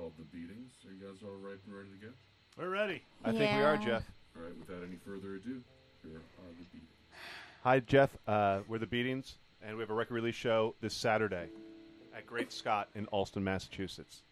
called The Beatings. Are you guys all right and ready to go? We're ready. I think we are, Yeah. Jeff. All right, without any further ado, here are The Beatings. Hi, Jeff. Uh, we're the Beatings, and we have a record release show this Saturday at Great Scott in Allston, Massachusetts.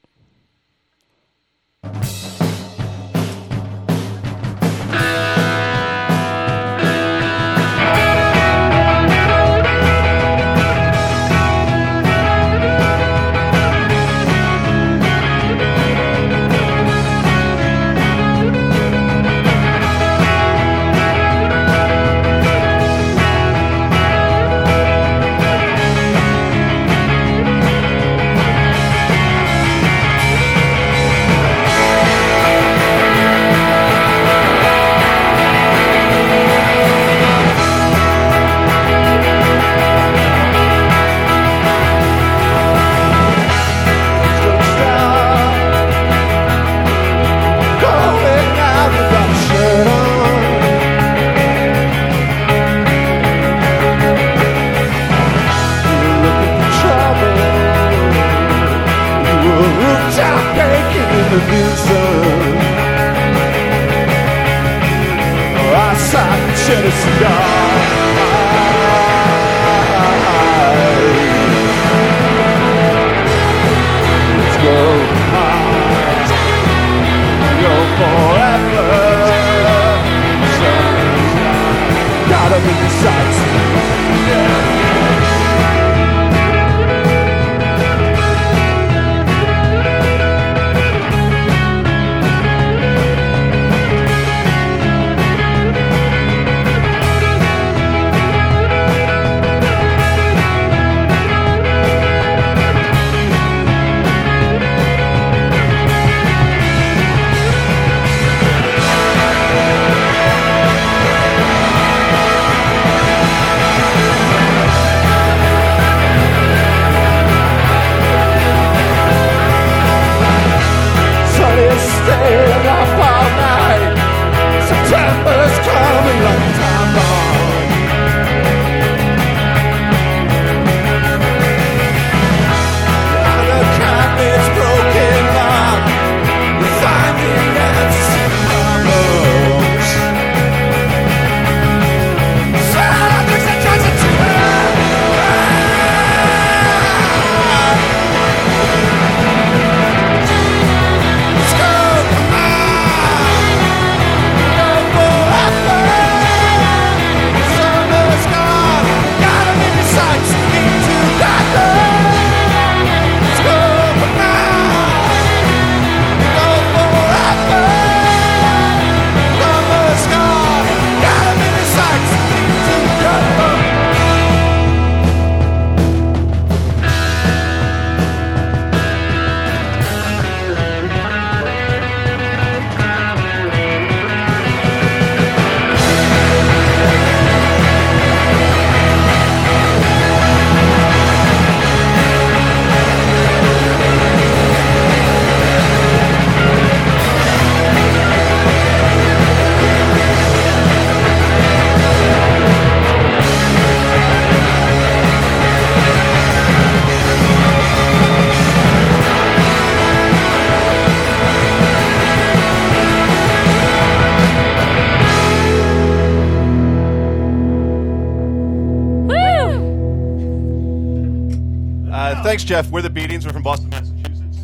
Thanks, Jeff. We're the Beatings. We're from Boston, Massachusetts.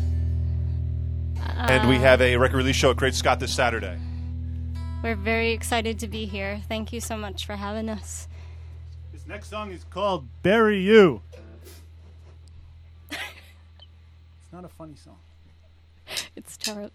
and we have a record release show at Great Scott this Saturday. We're very excited to be here. Thank you so much for having us. This next song is called "Bury You." it's not a funny song. It's terrible.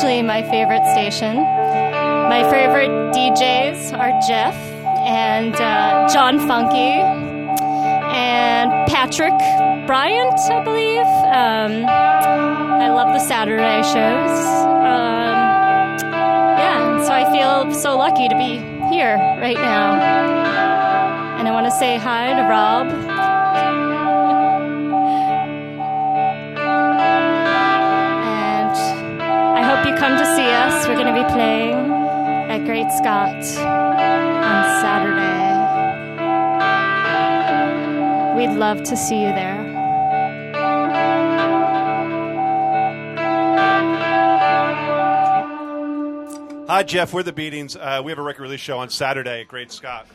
Actually my favorite station. My favorite DJs are Jeff and uh, John Funky and Patrick Bryant, I believe. Um, I love the Saturday shows. Um, yeah, so I feel so lucky to be here right now. And I want to say hi to Rob. We're going to be playing at Great Scott on Saturday. We'd love to see you there. Hi, Jeff. We're the Beatings. Uh, we have a record release show on Saturday at Great Scott.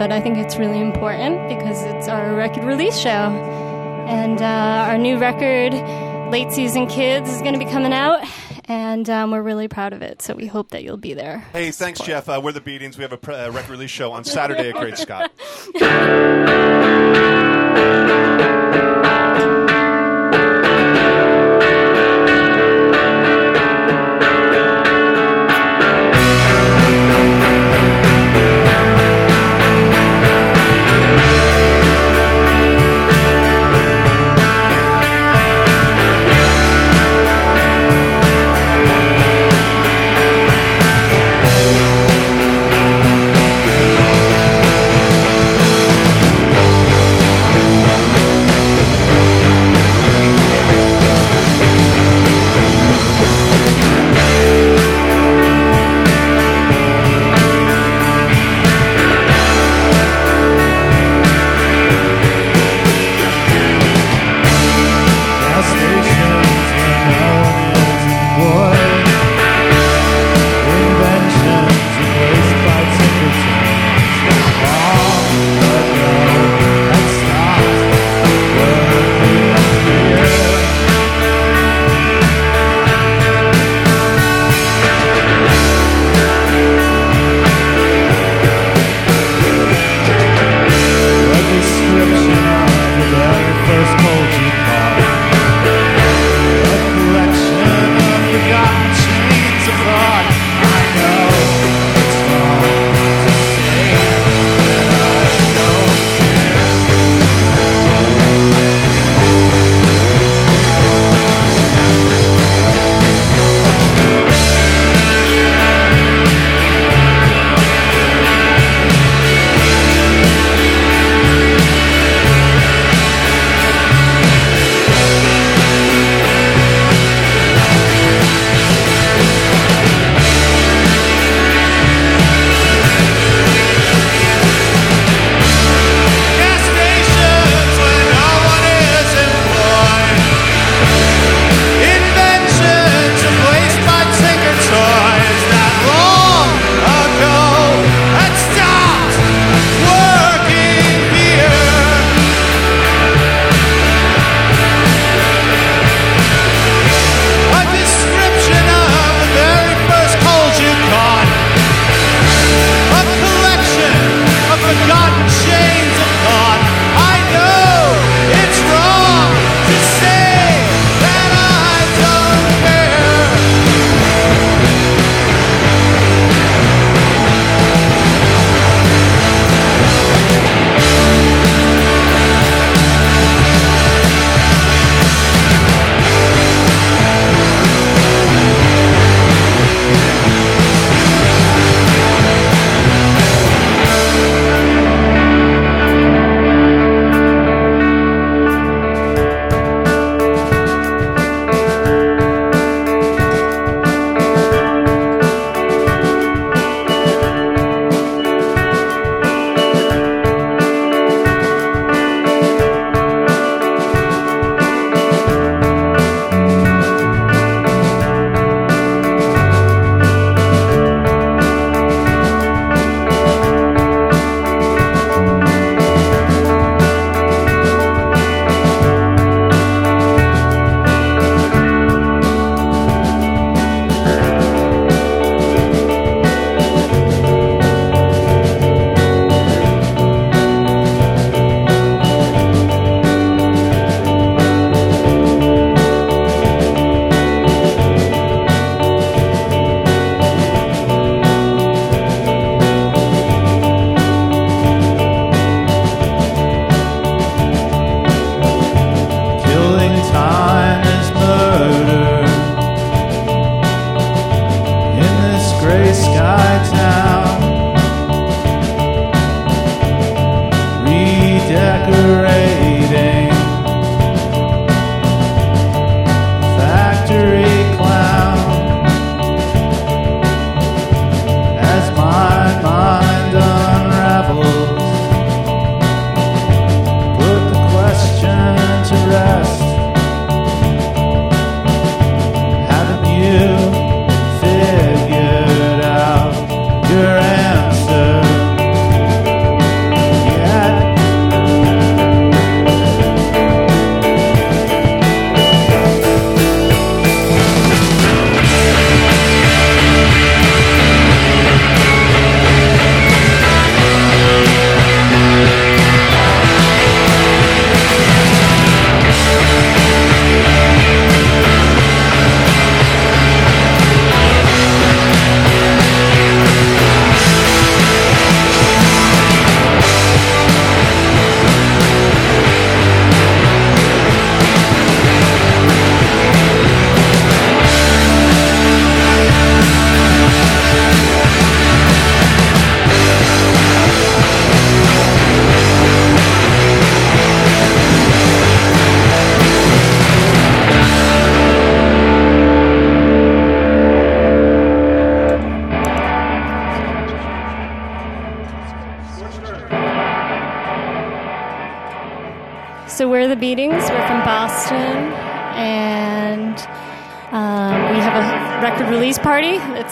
But I think it's really important because it's our record release show, and uh, our new record, Late Season Kids, is going to be coming out, and um, we're really proud of it. So we hope that you'll be there. Hey, thanks, Jeff. Uh, we're the Beatings. We have a pre- uh, record release show on Saturday at Great Scott.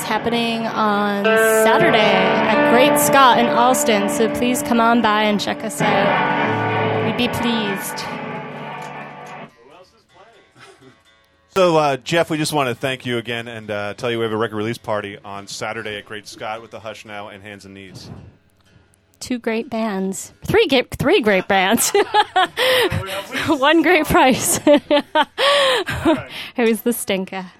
happening on Saturday at Great Scott in Allston. So please come on by and check us out. We'd be pleased. So, uh, Jeff, we just want to thank you again and uh, tell you we have a record release party on Saturday at Great Scott with the Hush Now and Hands and Knees. Two great bands, three ga- three great bands, one great price. Who's the stinker?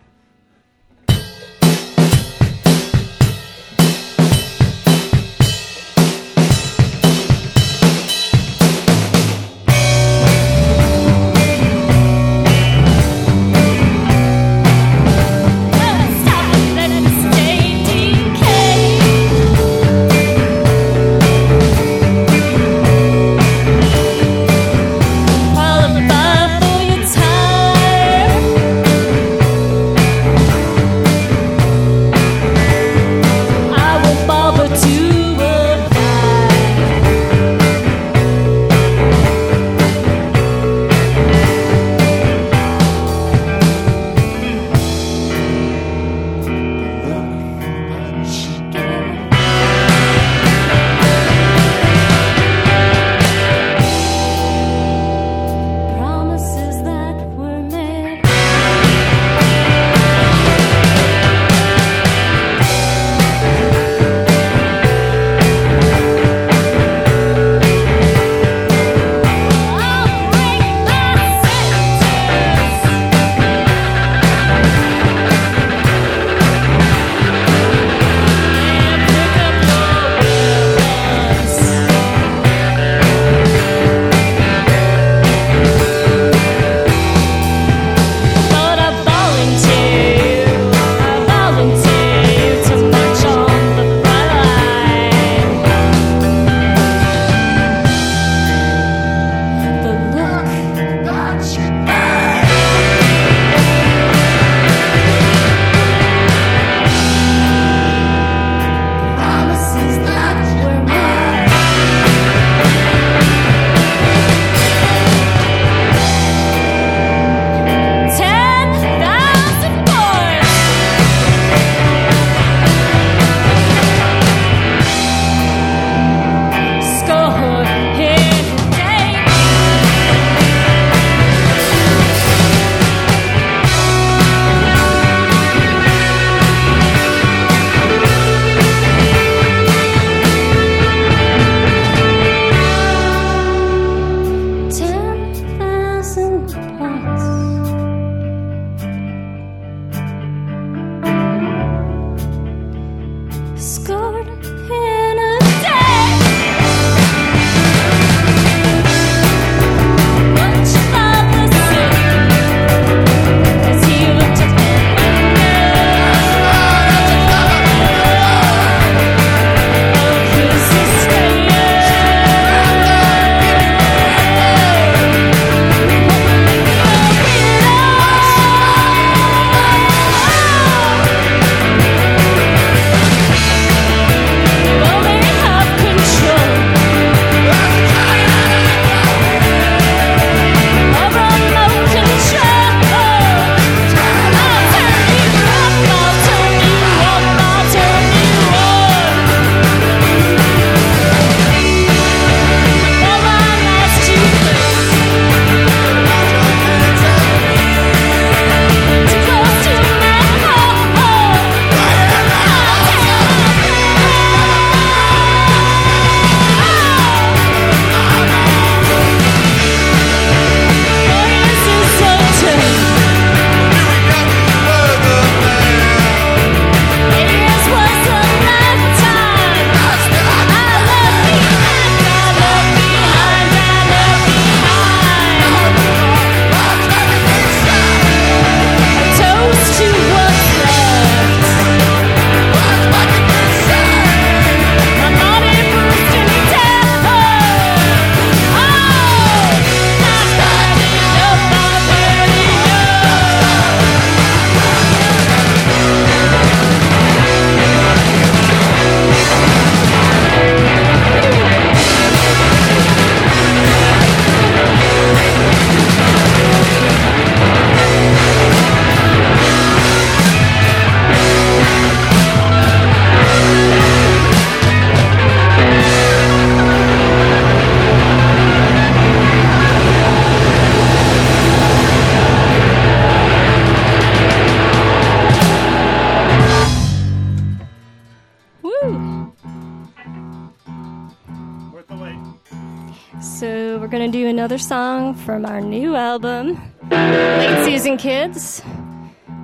Another song from our new album, Late Season Kids,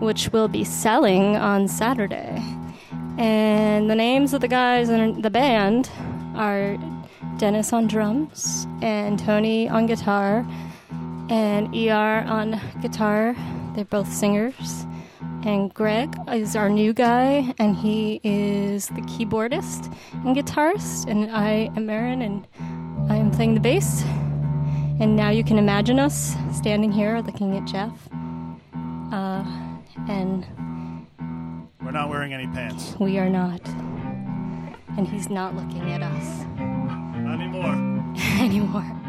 which will be selling on Saturday. And the names of the guys in the band are Dennis on drums, and Tony on guitar, and ER on guitar. They're both singers. And Greg is our new guy, and he is the keyboardist and guitarist. And I am Erin, and I am playing the bass. And now you can imagine us standing here looking at Jeff. Uh, and We're not wearing any pants we are not. And he's not looking at us Not anymore. anymore.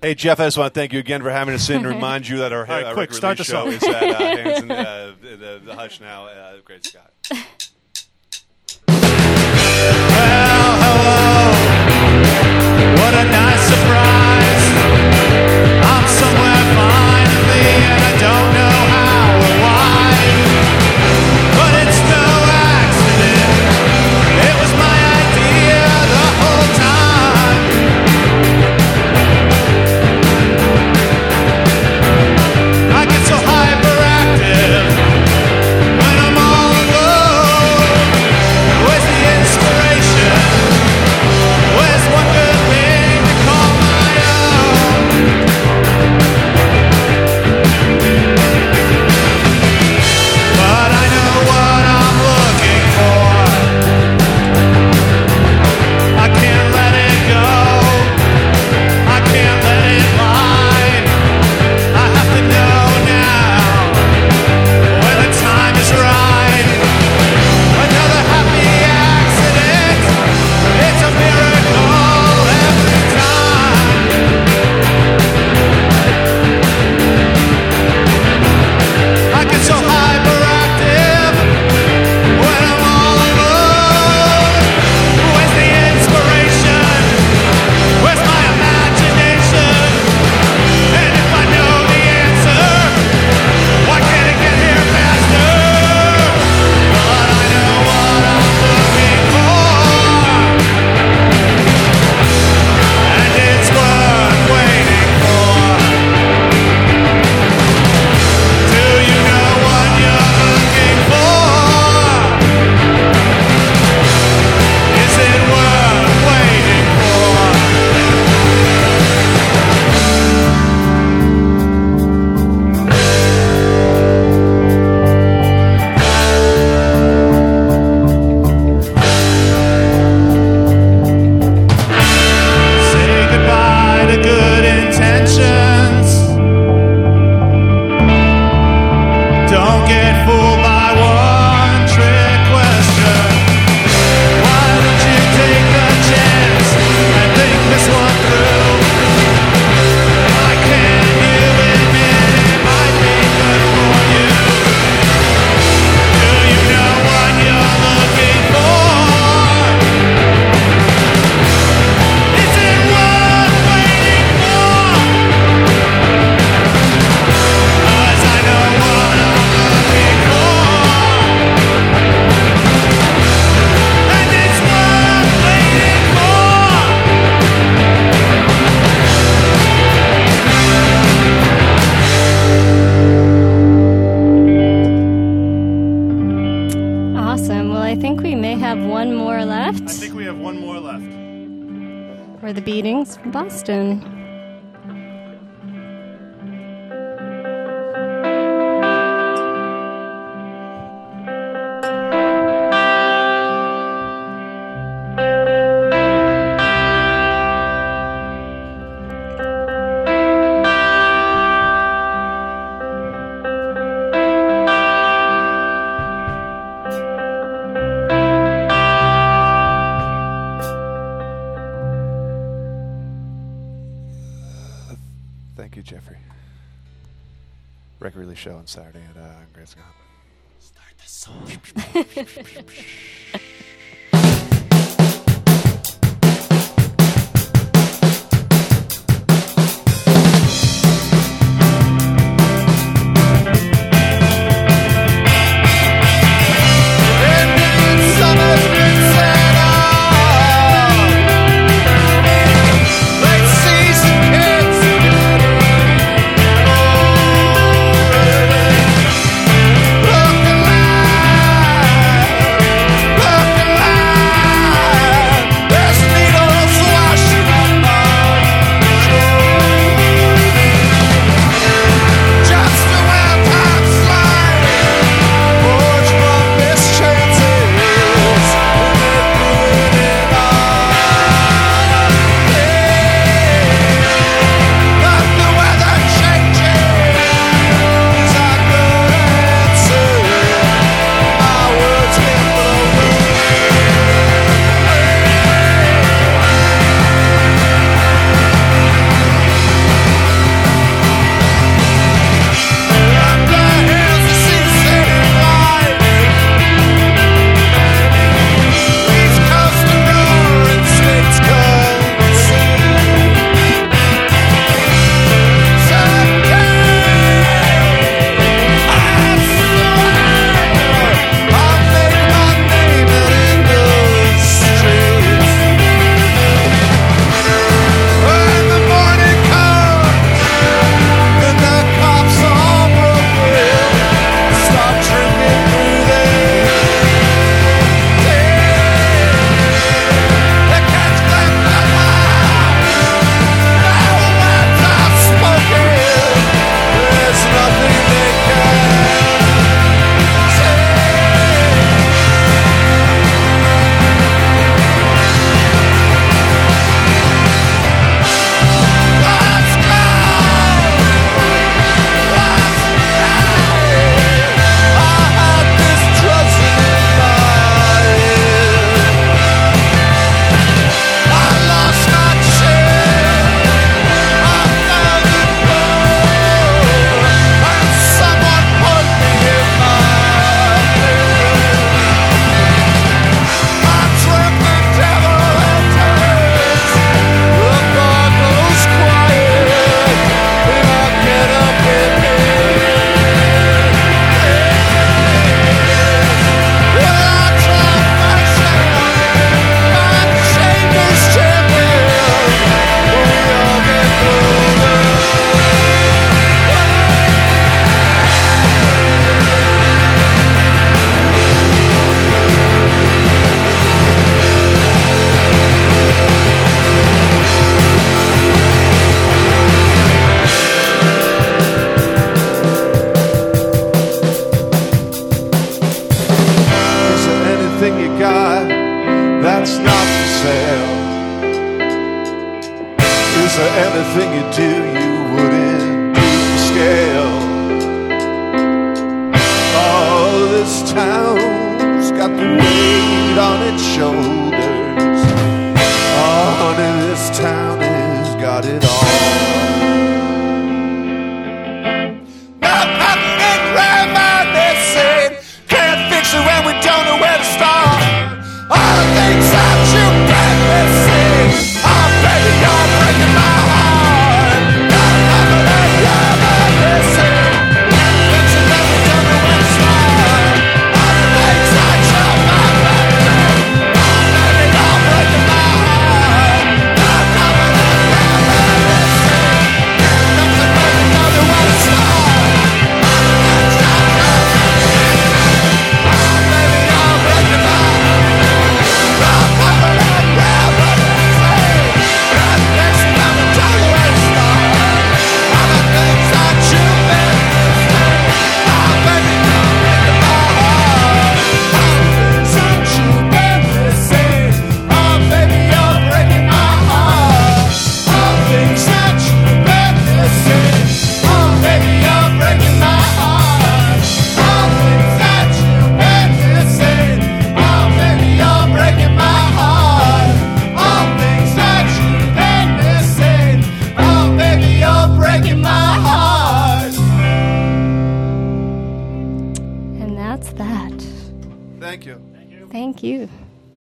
Hey Jeff, I just want to thank you again for having us in. and remind you that our, right, our quick, start the show song. is at uh, Hands in, uh, the, the Hush now. Uh, Great Scott. Jeffrey. Record release show on Saturday at uh, Great Scott. Summer's been set